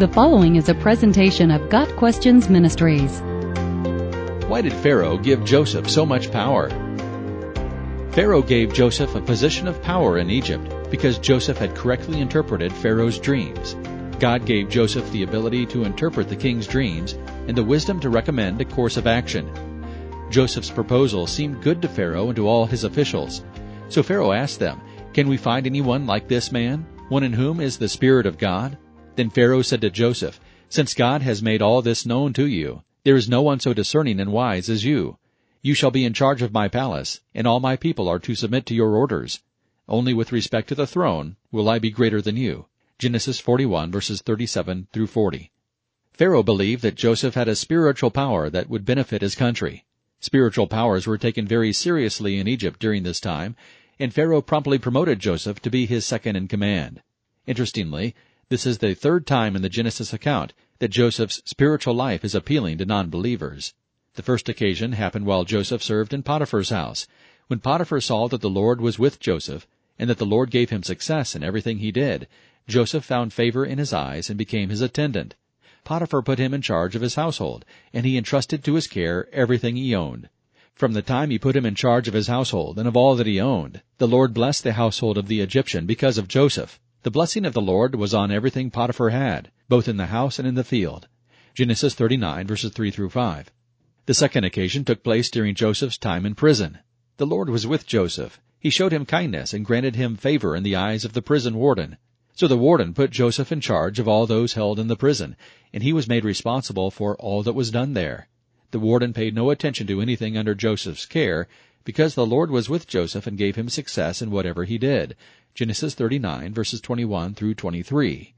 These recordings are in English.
The following is a presentation of Got Questions Ministries. Why did Pharaoh give Joseph so much power? Pharaoh gave Joseph a position of power in Egypt because Joseph had correctly interpreted Pharaoh's dreams. God gave Joseph the ability to interpret the king's dreams and the wisdom to recommend a course of action. Joseph's proposal seemed good to Pharaoh and to all his officials. So Pharaoh asked them, Can we find anyone like this man, one in whom is the Spirit of God? Then Pharaoh said to Joseph, Since God has made all this known to you, there is no one so discerning and wise as you. You shall be in charge of my palace, and all my people are to submit to your orders. Only with respect to the throne will I be greater than you. Genesis 41 verses 37 through 40. Pharaoh believed that Joseph had a spiritual power that would benefit his country. Spiritual powers were taken very seriously in Egypt during this time, and Pharaoh promptly promoted Joseph to be his second in command. Interestingly, this is the third time in the Genesis account that Joseph's spiritual life is appealing to non-believers. The first occasion happened while Joseph served in Potiphar's house, when Potiphar saw that the Lord was with Joseph, and that the Lord gave him success in everything he did. Joseph found favor in his eyes and became his attendant. Potiphar put him in charge of his household, and he entrusted to his care everything he owned. From the time he put him in charge of his household and of all that he owned, the Lord blessed the household of the Egyptian because of Joseph. The blessing of the Lord was on everything Potiphar had, both in the house and in the field. Genesis 39 verses 3 through 5. The second occasion took place during Joseph's time in prison. The Lord was with Joseph. He showed him kindness and granted him favor in the eyes of the prison warden. So the warden put Joseph in charge of all those held in the prison, and he was made responsible for all that was done there. The warden paid no attention to anything under Joseph's care, because the Lord was with Joseph and gave him success in whatever he did. Genesis 39 verses 21 through 23.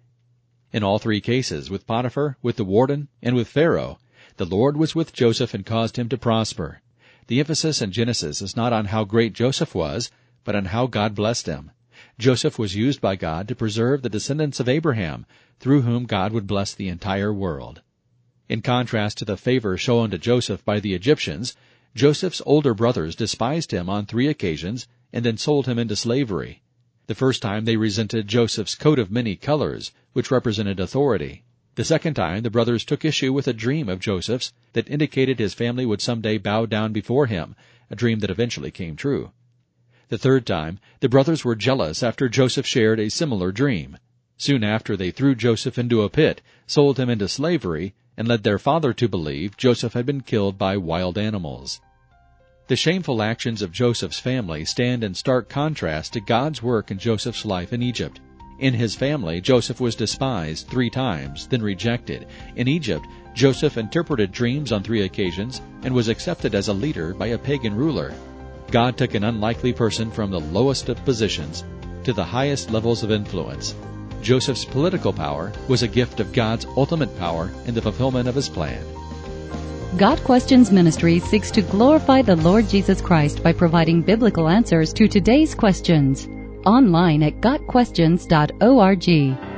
In all three cases, with Potiphar, with the warden, and with Pharaoh, the Lord was with Joseph and caused him to prosper. The emphasis in Genesis is not on how great Joseph was, but on how God blessed him. Joseph was used by God to preserve the descendants of Abraham, through whom God would bless the entire world. In contrast to the favor shown to Joseph by the Egyptians, Joseph's older brothers despised him on three occasions and then sold him into slavery. The first time they resented Joseph's coat of many colors, which represented authority. The second time the brothers took issue with a dream of Joseph's that indicated his family would someday bow down before him, a dream that eventually came true. The third time, the brothers were jealous after Joseph shared a similar dream. Soon after they threw Joseph into a pit, sold him into slavery, and led their father to believe Joseph had been killed by wild animals. The shameful actions of Joseph's family stand in stark contrast to God's work in Joseph's life in Egypt. In his family, Joseph was despised three times, then rejected. In Egypt, Joseph interpreted dreams on three occasions and was accepted as a leader by a pagan ruler. God took an unlikely person from the lowest of positions to the highest levels of influence. Joseph's political power was a gift of God's ultimate power in the fulfillment of his plan. Got Questions Ministry seeks to glorify the Lord Jesus Christ by providing biblical answers to today's questions. Online at GotQuestions.org.